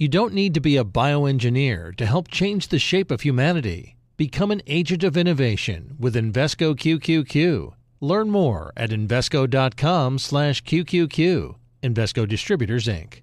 You don't need to be a bioengineer to help change the shape of humanity. Become an agent of innovation with Invesco QQQ. Learn more at invesco.com/qqq. Invesco Distributors Inc.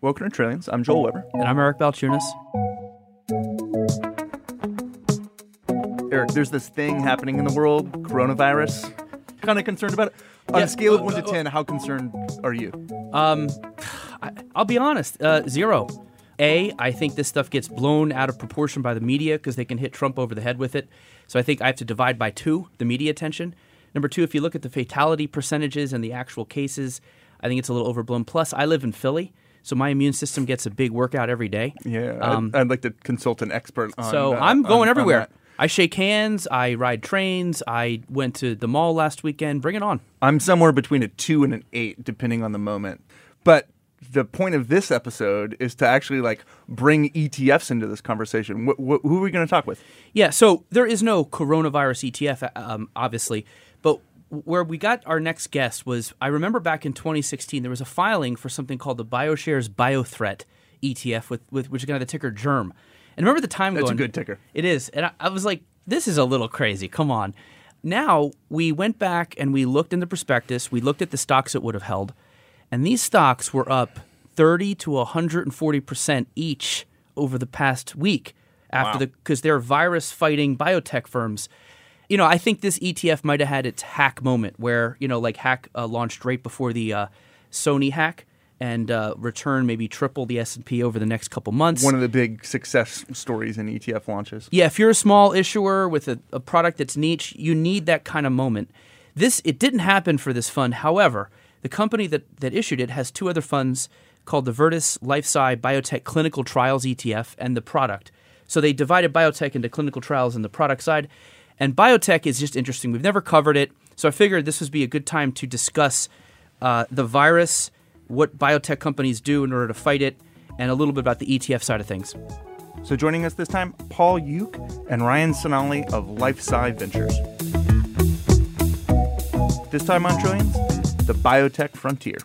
Welcome to Trillions. I'm Joel Weber. And I'm Eric Balchunas. Eric, there's this thing happening in the world, coronavirus. Kind of concerned about it. On Yeah, a scale of uh, 1 to uh, 10, how concerned are you? Um, I, I'll be honest, uh, zero. A, I think this stuff gets blown out of proportion by the media because they can hit Trump over the head with it. So I think I have to divide by two the media attention. Number two, if you look at the fatality percentages and the actual cases, I think it's a little overblown. Plus, I live in Philly, so my immune system gets a big workout every day. Yeah, Um, I'd, I'd like to consult an expert on So uh, I'm going on everywhere. that. I shake hands. I ride trains. I went to the mall last weekend. Bring it on. I'm somewhere between a 2 and an 8, depending on the moment. But the point of this episode is to actually like bring ETFs into this conversation. Wh- wh- who are we going to talk with? Yeah, so there is no coronavirus ETF, um, obviously, but where we got our next guest was I remember back in 2016 there was a filing for something called the BioShares BioThreat ETF, with, with which is kind of the ticker Germ. And remember the time going That's a good ticker. It is, and I, I was like, this is a little crazy. Come on. Now we went back and we looked in the prospectus. We looked at the stocks it would have held, and these stocks were up 30 to 140 percent each over the past week after Wow. the because they're virus fighting biotech firms. You know, I think this ETF might have had its hack moment where you know, like hack uh, launched right before the uh, Sony hack and uh, return maybe triple the S and P over the next couple months. One of the big success stories in ETF launches. Yeah, if you're a small issuer with a, a product that's niche, you need that kind of moment. This it didn't happen for this fund. However, the company that, that issued it has two other funds called the Virtus LifeSci Biotech Clinical Trials ETF and the product. So they divided biotech into clinical trials and the product side. And biotech is just interesting. We've never covered it, so I figured this would be a good time to discuss uh, the virus, what biotech companies do in order to fight it, and a little bit about the ETF side of things. So joining us this time, Paul Yook and Ryan Cinalli of LifeSci Ventures. This time on Trillions, the biotech frontier.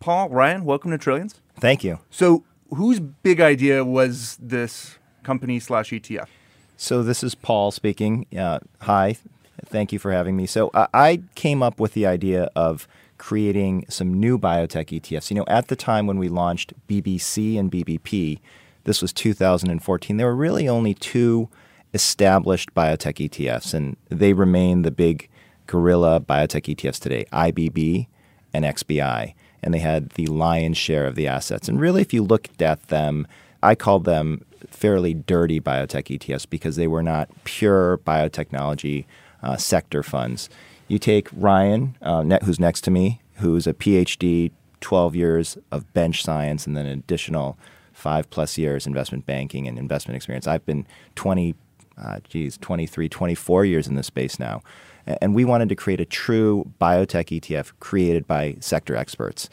Paul, Ryan, welcome to Trillions. Thank you. So, whose big idea was this company slash ETF? So this is Paul speaking. Uh, hi, thank you for having me. So uh, I came up with the idea of creating some new biotech ETFs. You know, at the time when we launched BBC and BBP, this was 2014. There were really only two established biotech ETFs, and they remain the big gorilla biotech ETFs today: IBB and XBI, and they had the lion's share of the assets. And really, if you looked at them, I called them fairly dirty biotech ETFs because they were not pure biotechnology uh, sector funds. You take Ryan, uh, who's next to me, who's a PhD, 12 years of bench science, and then an additional five plus years investment banking and investment experience. I've been 20, uh, geez, 23, 24 years in this space now. And we wanted to create a true biotech ETF created by sector experts.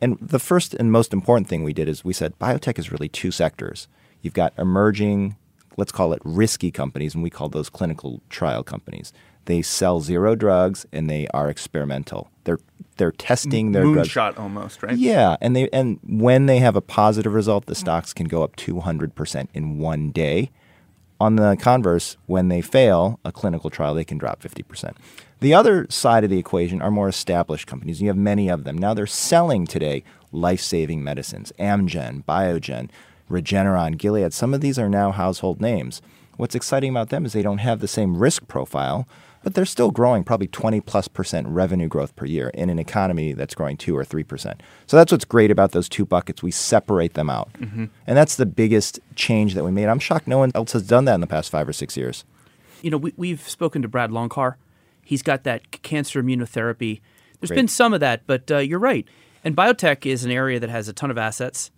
And the first and most important thing we did is we said biotech is really two sectors. You've got emerging, let's call it risky companies, and we call those clinical trial companies. They sell zero drugs and they are experimental. They're they're testing their drugs. Moonshot almost, right? Yeah, and they and when they have a positive result, the stocks can go up 200% in one day. On the converse, when they fail a clinical trial, they can drop 50%. The other side of the equation are more established companies. You have many of them. Now they're selling today life-saving medicines. Amgen, Biogen, Regeneron, Gilead. Some of these are now household names. What's exciting about them is they don't have the same risk profile, but they're still growing probably 20 plus percent revenue growth per year in an economy that's growing 2 or 3 percent. So that's what's great about those two buckets. We separate them out. And that's the biggest change that we made. I'm shocked no one else has done that in the past five or six years. you know, we, we've spoken to Brad Loncar. He's got that cancer immunotherapy. There's Great. been some of that, but uh, you're right. And biotech is an area that has a ton of assets.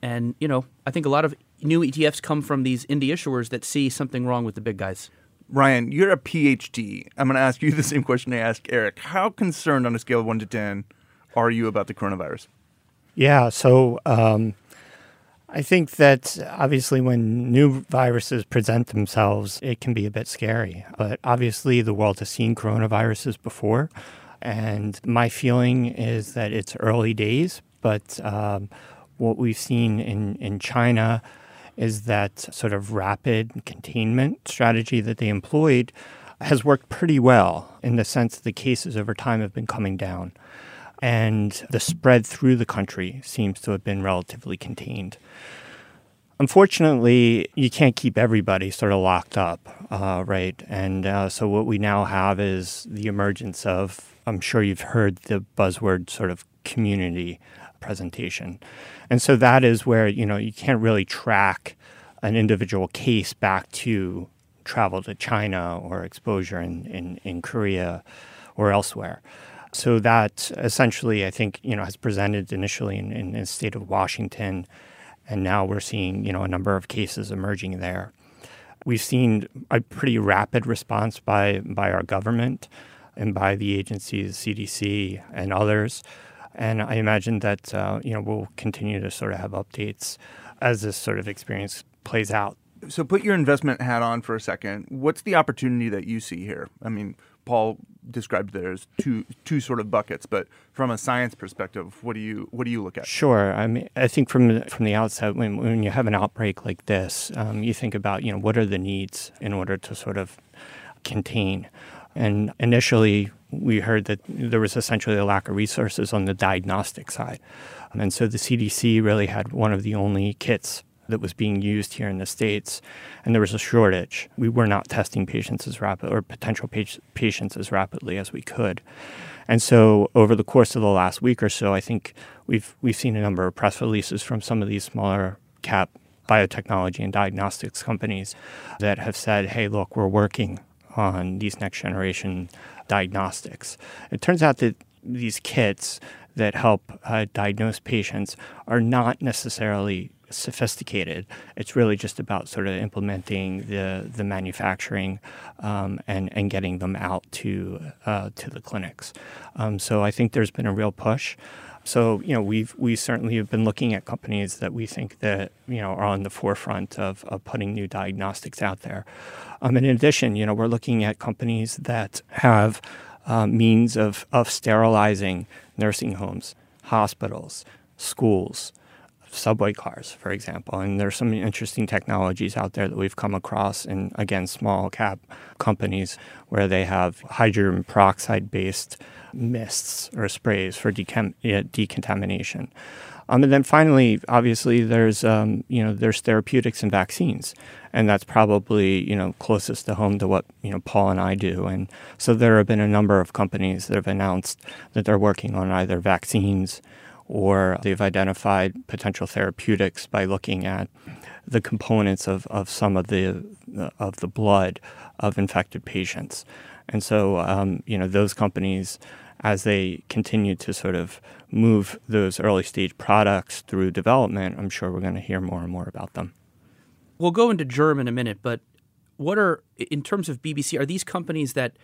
And, you know, I think a lot of new ETFs come from these indie issuers that see something wrong with the big guys. Ryan, you're a PhD. I'm going to ask you the same question I asked Eric. How concerned on a scale of 1 to 10 are you about the coronavirus? Yeah, so um, I think that obviously when new viruses present themselves, it can be a bit scary. But obviously, the world has seen coronaviruses before. And my feeling is that it's early days, but um, what we've seen in, in China is that sort of rapid containment strategy that they employed has worked pretty well in the sense that the cases over time have been coming down. And the spread through the country seems to have been relatively contained. Unfortunately, you can't keep everybody sort of locked up, uh, right? And uh, so what we now have is the emergence of, I'm sure you've heard the buzzword sort of community presentation. And so that is where, you know, you can't really track an individual case back to travel to China or exposure in, in, in Korea or elsewhere. So that essentially, I think, you know, has presented initially in, in the state of Washington, and now we're seeing, you know, a number of cases emerging there. We've seen a pretty rapid response by by our government and by the agencies, CDC and others, and I imagine that uh, you know we'll continue to sort of have updates as this sort of experience plays out. So put your investment hat on for a second. What's the opportunity that you see here? I mean, Paul described there as two two sort of buckets, but from a science perspective, what do you what do you look at? Sure. I mean, I think from the, from the outset, when when you have an outbreak like this, um, you think about you know what are the needs in order to sort of contain. And initially, we heard that there was essentially a lack of resources on the diagnostic side, and so the CDC really had one of the only kits that was being used here in the states, and there was a shortage. We were not testing patients as rapid or potential patients as rapidly as we could. And so, over the course of the last week or so, I think we've we've seen a number of press releases from some of these smaller cap biotechnology and diagnostics companies that have said, "Hey, look, we're working on these next generation diagnostics." It turns out that these kits that help uh, diagnose patients are not necessarily sophisticated. It's really just about sort of implementing the the manufacturing um, and and getting them out to uh, to the clinics. Um, so I think there's been a real push. So you know we've we certainly have been looking at companies that we think that you know are on the forefront of, of putting new diagnostics out there. Um, in addition, you know we're looking at companies that have uh, means of of sterilizing nursing homes, hospitals, schools subway cars, for example. And there's some interesting technologies out there that we've come across in, again, small cap companies where they have hydrogen peroxide based mists or sprays for decam- decontamination. Um, and then finally, obviously, there's um, you know there's therapeutics and vaccines, and that's probably you know closest to home to what you know Paul and I do. And so there have been a number of companies that have announced that they're working on either vaccines or they've identified potential therapeutics by looking at the components of, of some of the of the blood of infected patients. And so, um, you know, those companies, as they continue to sort of move those early stage products through development, I'm sure we're going to hear more and more about them. We'll go into Germ in a minute, but what are in terms of BBC? Are these companies that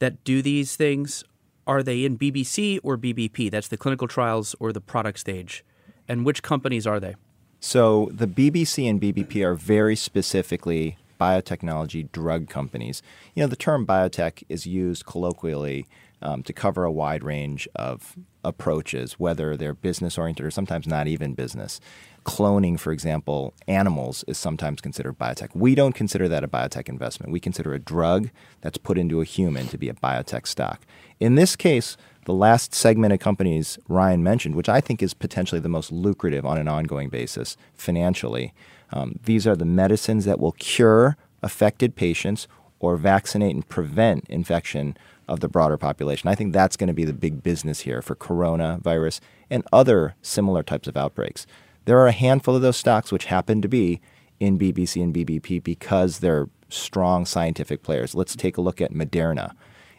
that do these things? Are they in BBC or BBP? That's the clinical trials or the product stage. And which companies are they? So the BBC and BBP are very specifically biotechnology drug companies. You know, the term biotech is used colloquially um, to cover a wide range of approaches, whether they're business oriented or sometimes not even business. Cloning, for example, animals is sometimes considered biotech. We don't consider that a biotech investment. We consider a drug that's put into a human to be a biotech stock. In this case, the last segment of companies Ryan mentioned, which I think is potentially the most lucrative on an ongoing basis financially, um, these are the medicines that will cure affected patients or vaccinate and prevent infection of the broader population. I think that's going to be the big business here for coronavirus and other similar types of outbreaks. There are a handful of those stocks which happen to be in BBC and BBP because they're strong scientific players. Let's take a look at Moderna.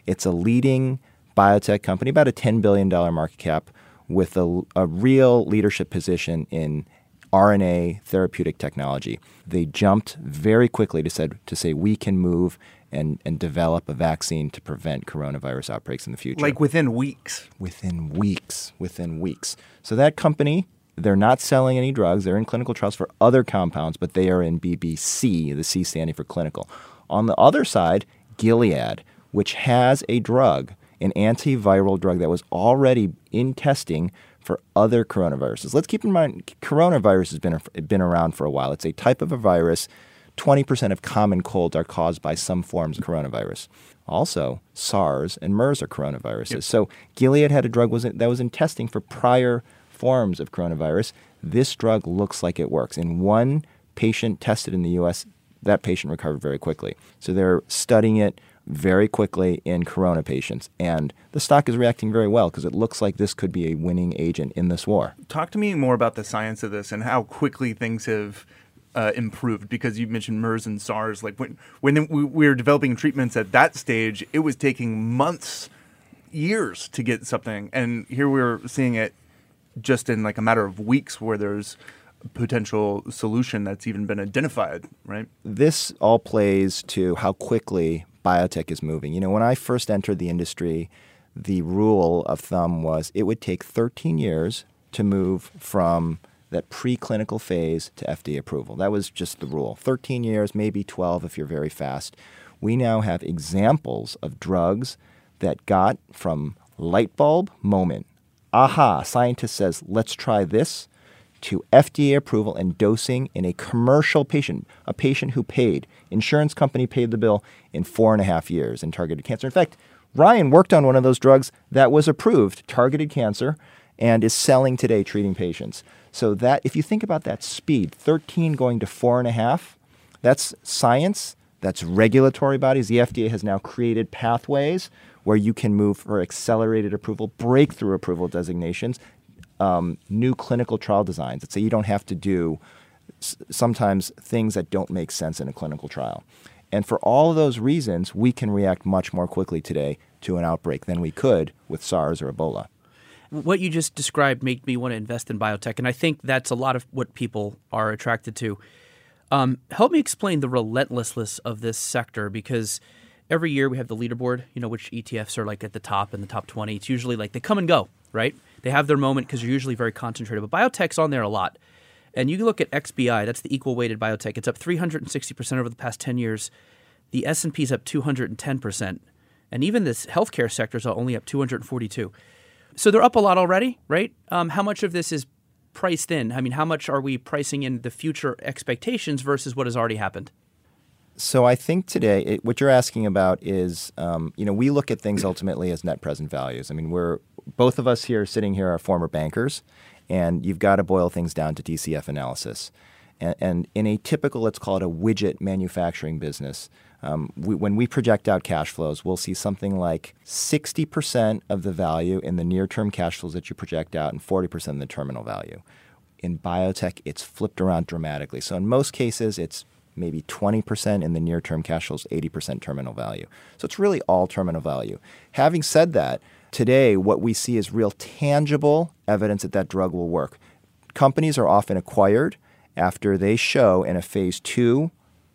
It's a leading biotech company, about a $10 billion market cap, with a, a real leadership position in RNA therapeutic technology. They jumped very quickly to, said, to say we can move and, and develop a vaccine to prevent coronavirus outbreaks in the future. Like within weeks. Within weeks. Within weeks. So that company, they're not selling any drugs. They're in clinical trials for other compounds, but they are in BBC, the C standing for clinical. On the other side, Gilead, which has a drug, an antiviral drug that was already in testing for other coronaviruses. Let's keep in mind, coronavirus has been, been around for a while. It's a type of a virus. 20% of common colds are caused by some forms of coronavirus. Also, SARS and MERS are coronaviruses. Yep. So Gilead had a drug was in, that was in testing for prior forms of coronavirus. This drug looks like it works. In one patient tested in the U.S., that patient recovered very quickly. So they're studying it very quickly in corona patients. And the stock is reacting very well because it looks like this could be a winning agent in this war. Talk to me more about the science of this and how quickly things have uh, improved because you mentioned MERS and SARS. Like when when we were developing treatments at that stage, it was taking months, years to get something, and here we're seeing it just in like a matter of weeks, where there's a potential solution that's even been identified. Right. This all plays to how quickly biotech is moving. You know, when I first entered the industry, the rule of thumb was it would take 13 years to move from that preclinical phase to FDA approval. That was just the rule. 13 years, maybe 12 if you're very fast. We now have examples of drugs that got from light bulb moment, aha, scientist says, let's try this, to FDA approval and dosing in a commercial patient, a patient who paid. Insurance company paid the bill in four and a half years in targeted cancer. In fact, Ryan worked on one of those drugs that was approved, targeted cancer, and is selling today treating patients. So that if you think about that speed, 13 going to four and a half, that's science, that's regulatory bodies. The FDA has now created pathways where you can move for accelerated approval, breakthrough approval designations, um, new clinical trial designs that say you don't have to do s- sometimes things that don't make sense in a clinical trial. And for all of those reasons, we can react much more quickly today to an outbreak than we could with SARS or Ebola. What you just described made me want to invest in biotech, and I think that's a lot of what people are attracted to. Um, help me explain the relentlessness of this sector because every year we have the leaderboard, you know, which ETFs are like at the top in the top 20. It's usually like they come and go, right? They have their moment because you're usually very concentrated. But biotech's on there a lot. And you look at XBI, that's the equal weighted biotech. It's up 360% over the past 10 years. The S&P is up 210%. And even this healthcare sector is only up 242. So they're up a lot already, right? Um, how much of this is priced in? I mean, how much are we pricing in the future expectations versus what has already happened? So I think today, it, what you're asking about is, um, you know, we look at things ultimately as net present values. I mean, we're both of us here sitting here are former bankers, and you've got to boil things down to DCF analysis. And, and in a typical, let's call it a widget manufacturing business, um, we, when we project out cash flows, we'll see something like 60% of the value in the near term cash flows that you project out and 40% in the terminal value. In biotech, it's flipped around dramatically. So in most cases, it's maybe 20% in the near term cash flows, 80% terminal value. So it's really all terminal value. Having said that, today what we see is real tangible evidence that that drug will work. Companies are often acquired after they show in a phase two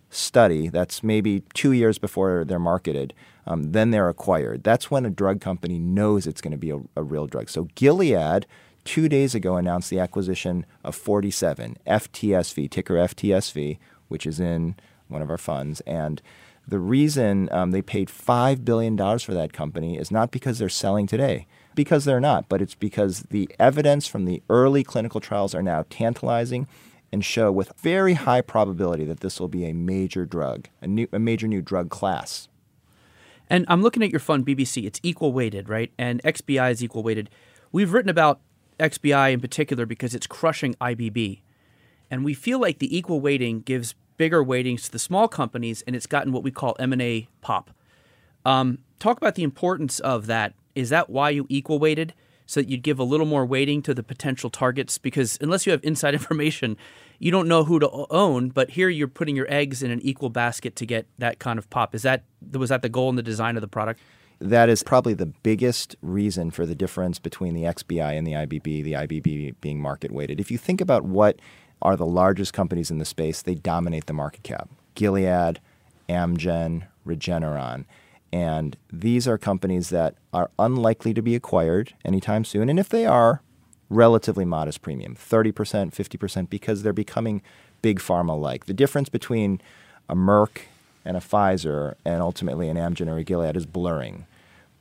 study that's maybe two years before they're marketed, um, then they're acquired. That's when a drug company knows it's going to be a, a real drug. So Gilead two days ago announced the acquisition of 47 FTSV, ticker FTSV, which is in one of our funds. And the reason um, they paid $5 billion for that company is not because they're selling today, because they're not, but it's because the evidence from the early clinical trials are now tantalizing and show with very high probability that this will be a major drug, a, new, a major new drug class. And I'm looking at your fund, BBC. It's equal weighted, right? And XBI is equal weighted. We've written about XBI in particular because it's crushing IBB. And we feel like the equal weighting gives bigger weightings to the small companies, and it's gotten what we call M&A pop. Um, talk about the importance of that. Is that why you equal weighted? So that you'd give a little more weighting to the potential targets? Because unless you have inside information, you don't know who to own. But here you're putting your eggs in an equal basket to get that kind of pop. Is that was that the goal in the design of the product? that is probably the biggest reason for the difference between the XBI and the IBB, the IBB being market weighted. If you think about what are the largest companies in the space, they dominate the market cap. Gilead, Amgen, Regeneron. And these are companies that are unlikely to be acquired anytime soon. And if they are, relatively modest premium 30%, 50%, because they're becoming big pharma like. The difference between a Merck and a Pfizer and ultimately an Amgen or a Gilead is blurring.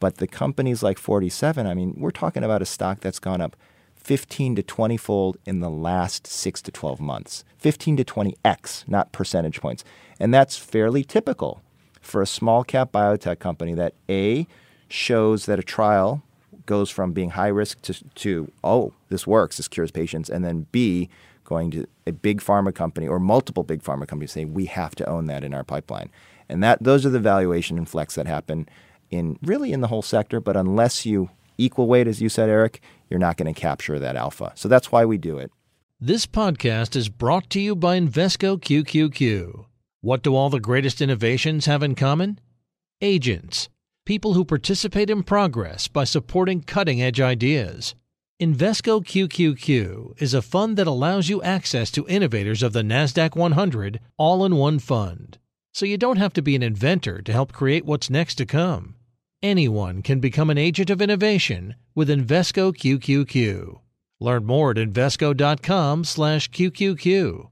But the companies like 47, I mean, we're talking about a stock that's gone up 15 to 20 fold in the last 6 to 12 months. 15 to 20x, not percentage points. And that's fairly typical for a small cap biotech company that A shows that a trial goes from being high risk to, to oh, this works, this cures patients, and then B, going to a big pharma company or multiple big pharma companies saying we have to own that in our pipeline. And that those are the valuation inflects that happen in really in the whole sector, but unless you equal weight, as you said, Eric, you're not going to capture that alpha. So that's why we do it. This podcast is brought to you by Invesco QQQ. What do all the greatest innovations have in common? Agents, people who participate in progress by supporting cutting edge ideas. Invesco QQQ is a fund that allows you access to innovators of the NASDAQ 100 all in one fund. So you don't have to be an inventor to help create what's next to come. Anyone can become an agent of innovation with Invesco QQQ. Learn more at invesco.com/qqq.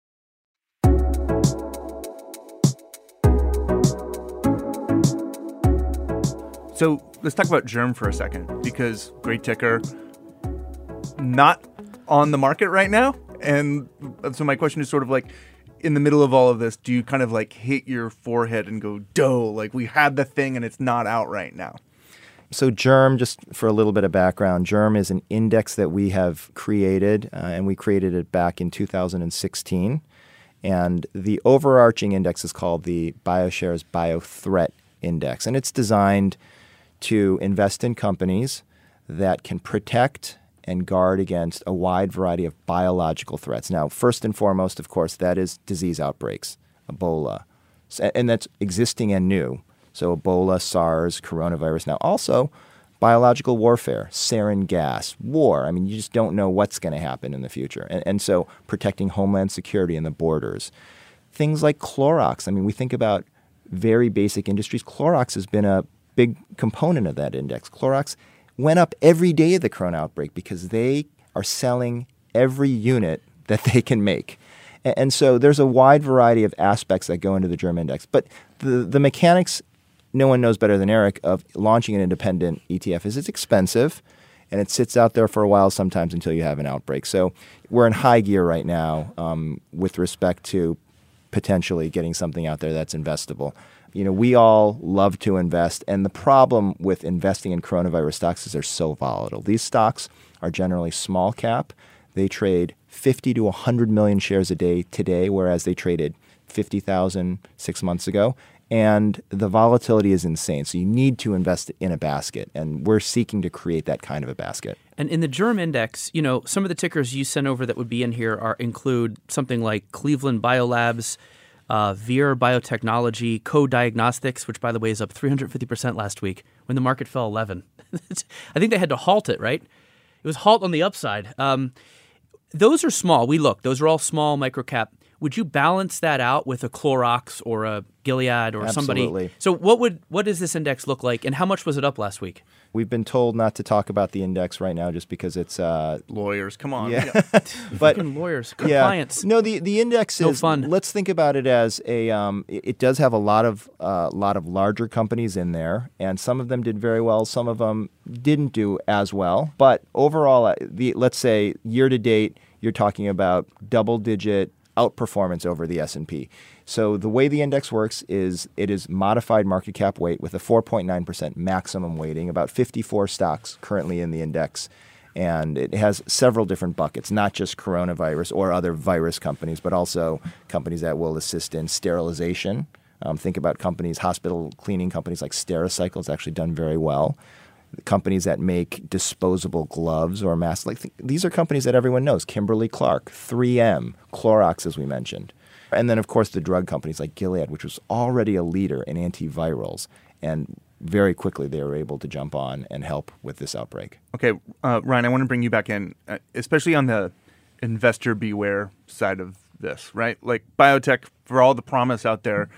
So let's talk about Germ for a second because great ticker, not on the market right now. And so my question is sort of like, in the middle of all of this, do you kind of like hit your forehead and go, "Doh!" Like we had the thing and it's not out right now. So Germ, just for a little bit of background, Germ is an index that we have created, uh, and we created it back in 2016. And the overarching index is called the BioShares BioThreat Index, and it's designed to invest in companies that can protect and guard against a wide variety of biological threats. Now, first and foremost, of course, that is disease outbreaks, Ebola, and that's existing and new. So, Ebola, SARS, coronavirus. Now, also biological warfare, sarin gas, war. I mean, you just don't know what's going to happen in the future. And, and so, protecting homeland security and the borders. Things like Clorox. I mean, we think about very basic industries. Clorox has been a big component of that index. Clorox went up every day of the corona outbreak because they are selling every unit that they can make. And so there's a wide variety of aspects that go into the Germ index. But the, the mechanics, no one knows better than Eric, of launching an independent ETF is it's expensive and it sits out there for a while sometimes until you have an outbreak. So we're in high gear right now um, with respect to potentially getting something out there that's investable. You know, we all love to invest, and the problem with investing in coronavirus stocks is they're so volatile. These stocks are generally small cap. They trade 50 to 100 million shares a day today, whereas they traded 50,000 six months ago. And the volatility is insane. So you need to invest in a basket. And we're seeking to create that kind of a basket. And in the Germ Index, you know, some of the tickers you sent over that would be in here are include something like Cleveland Biolabs, uh, Vir Biotechnology, Co Diagnostics, which by the way is up 350% last week when the market fell 11. I think they had to halt it, right? It was halt on the upside. Um, those are small. We look; those are all small microcap. Would you balance that out with a Clorox or a Gilead or Absolutely. somebody? So what would what does this index look like, and how much was it up last week? We've been told not to talk about the index right now just because it's uh, Lawyers, come on. yeah. But but lawyers, yeah, compliance. no, the the index No is fun. Let's think about it as a. Um, it, it does have a lot of uh, lot of larger companies in there, and some of them did very well. Some of them didn't do as well. But overall, uh, the let's say year to date, you're talking about double digit outperformance over the S&P. So the way the index works is it is modified market cap weight with a 4.9% maximum weighting, about 54 stocks currently in the index. And it has several different buckets, not just coronavirus or other virus companies, but also companies that will assist in sterilization. Um, think about companies, hospital cleaning companies like Stericycle has actually done very well. Companies that make disposable gloves or masks, like th- these are companies that everyone knows: Kimberly Clark, 3M, Clorox, as we mentioned, and then of course the drug companies like Gilead, which was already a leader in antivirals, and very quickly they were able to jump on and help with this outbreak. Okay, uh, Ryan, I want to bring you back in, uh, especially on the investor beware side of this, right? Like biotech, for all the promise out there,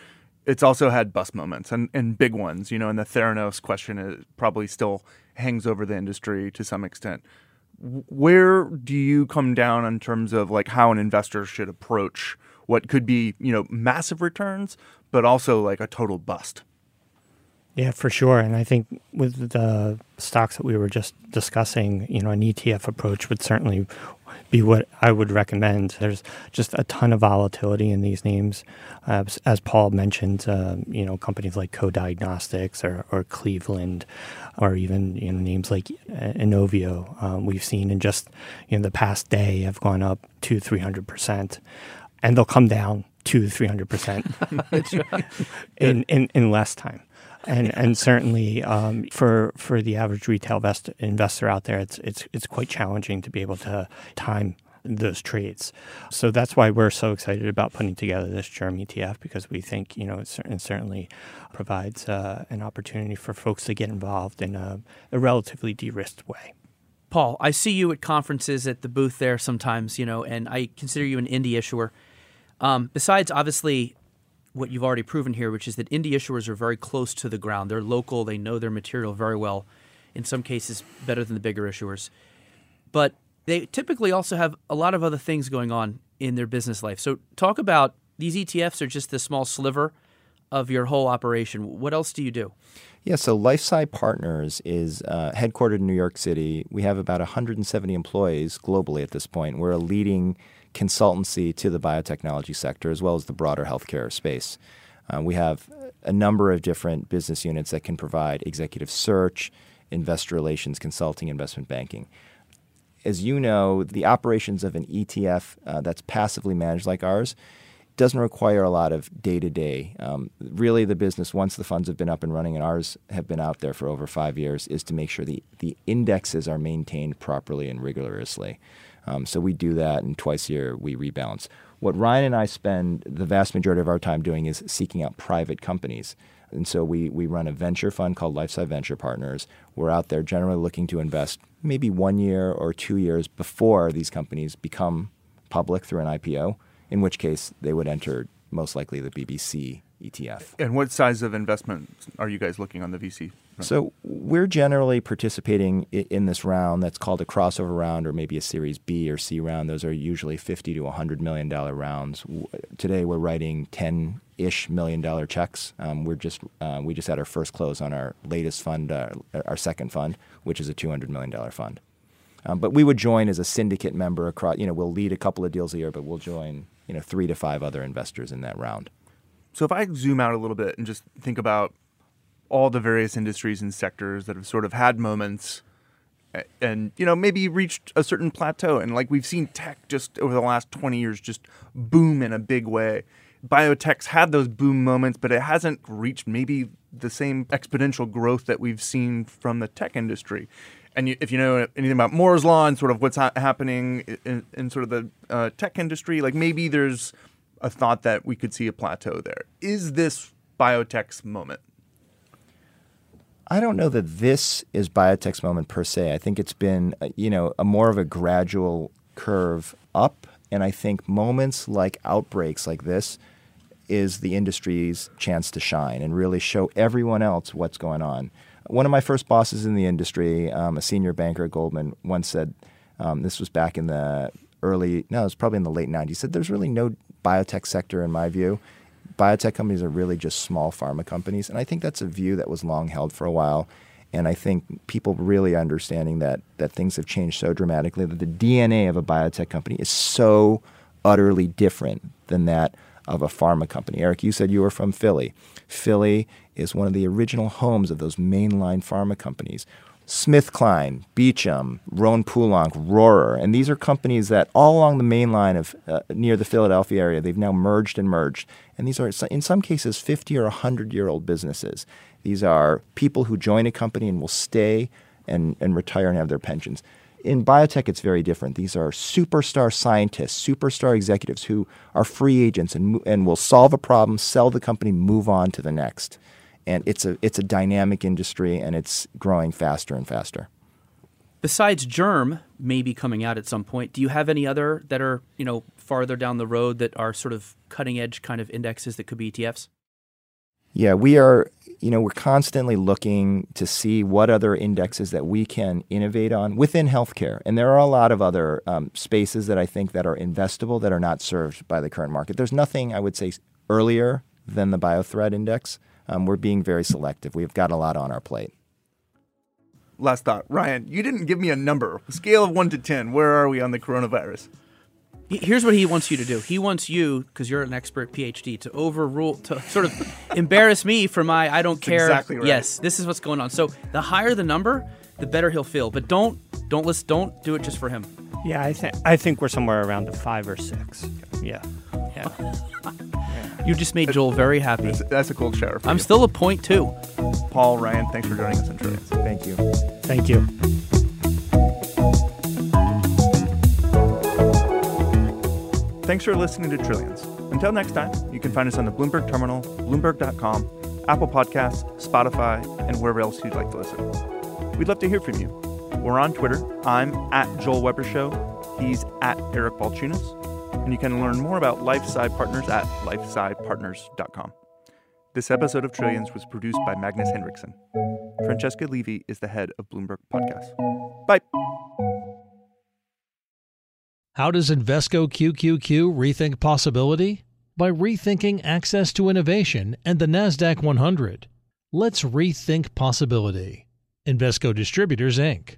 it's also had bust moments and, and big ones, you know, and the Theranos question is, probably still hangs over the industry to some extent. Where do you come down in terms of like how an investor should approach what could be, you know, massive returns, but also like a total bust? Yeah, for sure. And I think with the stocks that we were just discussing, you know, an ETF approach would certainly be what I would recommend. There's just a ton of volatility in these names. Uh, as Paul mentioned, uh, you know, companies like Co-Diagnostics or, or Cleveland, or even you know names like Inovio, um, we've seen in just you know the past day have gone up to 300 percent, and they'll come down to 300 percent in, in in less time and and certainly um, for for the average retail vest, investor out there, it's it's it's quite challenging to be able to time those trades. So that's why we're so excited about putting together this Germ ETF because we think you know it, it certainly provides uh, an opportunity for folks to get involved in a, a relatively de-risked way. Paul, I see you at conferences at the booth there sometimes, you know, and I consider you an indie issuer. Um, besides, obviously, what you've already proven here, which is that indie issuers are very close to the ground. They're local, they know their material very well, in some cases, better than the bigger issuers. But they typically also have a lot of other things going on in their business life. So, talk about these ETFs are just the small sliver of your whole operation. What else do you do? Yeah, so LifeSci Partners is uh, headquartered in New York City. We have about 170 employees globally at this point. We're a leading consultancy to the biotechnology sector as well as the broader healthcare space. Uh, we have a number of different business units that can provide executive search, investor relations, consulting, investment banking. As you know, the operations of an ETF uh, that's passively managed like ours doesn't require a lot of day to day. Really, the business, once the funds have been up and running, and ours have been out there for over five years, is to make sure the, the indexes are maintained properly and rigorously. Um, so we do that, and twice a year we rebalance. What Ryan and I spend the vast majority of our time doing is seeking out private companies. And so we, we run a venture fund called LifeSci Venture Partners. We're out there generally looking to invest maybe one year or two years before these companies become public through an IPO, in which case they would enter most likely the BBC ETF. And what size of investment are you guys looking on the VC? So we're generally participating in this round that's called a crossover round or maybe a Series B or C round. Those are usually 50 to 100 million dollar rounds. Today we're writing 10 ish million dollar checks. Um, we're just uh, we just had our first close on our latest fund, uh, our second fund, which is a 200 million dollar fund. Um, but we would join as a syndicate member across. You know, we'll lead a couple of deals a year, but we'll join you know three to five other investors in that round. So if I zoom out a little bit and just think about all the various industries and sectors that have sort of had moments and you know maybe reached a certain plateau and like we've seen tech just over the last 20 years just boom in a big way. Biotech's had those boom moments but it hasn't reached maybe the same exponential growth that we've seen from the tech industry. And if you know anything about moore's law and sort of what's ha- happening in, in, sort of the uh, tech industry like maybe there's a thought that we could see a plateau there is this biotech's moment I don't know that this is biotech's moment per se. I think it's been, uh, you know, a more of a gradual curve up. And I think moments like outbreaks like this is the industry's chance to shine and really show everyone else what's going on. One of my first bosses in the industry, um, a senior banker at Goldman, once said, um, this was back in the early, no, it was probably in the late 90s, said there's really no biotech sector in my view biotech companies are really just small pharma companies. And I think that's a view that was long held for a while. And I think people really understanding that that things have changed so dramatically that the DNA of a biotech company is so utterly different than that of a pharma company. Eric, you said you were from Philly. Philly is one of the original homes of those mainline pharma companies. SmithKline, Beecham, Rohn Poulenc, Rorer, and these are companies that all along the main line of uh, near the Philadelphia area, they've now merged and merged. And these are, in some cases, 50 or 100 year old businesses. These are people who join a company and will stay and, and retire and have their pensions. In biotech, it's very different. These are superstar scientists, superstar executives who are free agents and, and will solve a problem, sell the company, move on to the next and it's a it's a dynamic industry and it's growing faster and faster. Besides Germ maybe coming out at some point, do you have any other that are you know farther down the road that are sort of cutting edge kind of indexes that could be ETFs? Yeah, we are. You know, we're constantly looking to see what other indexes that we can innovate on within healthcare, and there are a lot of other um, spaces that I think that are investable that are not served by the current market. There's nothing I would say earlier than the BioThreat index um, we're being very selective. We've got a lot on our plate. Last thought, Ryan, you didn't give me a number. Scale of one to ten. Where are we on the coronavirus? Here's what he wants you to do. He wants you, because you're an expert PhD, to overrule, to sort of embarrass me for my I don't care. Exactly right. Yes, this is what's going on. So the higher the number, the better he'll feel. But don't don't list don't do it just for him. Yeah, I think I think we're somewhere around the five or six. Yeah, yeah. You just made Joel very happy. That's, that's a cool shower. I'm you. still a point two. Paul Ryan, thanks for joining us on Trillions. Thank you. Thank you. Thanks for listening to Trillions. Until next time, you can find us on the Bloomberg Terminal, Bloomberg.com, Apple Podcasts, Spotify, and wherever else you'd like to listen. We'd love to hear from you. We're on Twitter. I'm at Joel Weber Show. He's at Eric Balchunas and you can learn more about LifeSci Partners at lifescipartners.com. This episode of Trillions was produced by Magnus Henriksen. Francesca Levy is the head of Bloomberg Podcasts. Bye. How does Invesco QQQ rethink possibility? By rethinking access to innovation and the NASDAQ 100. Let's rethink possibility. Invesco Distributors, Inc.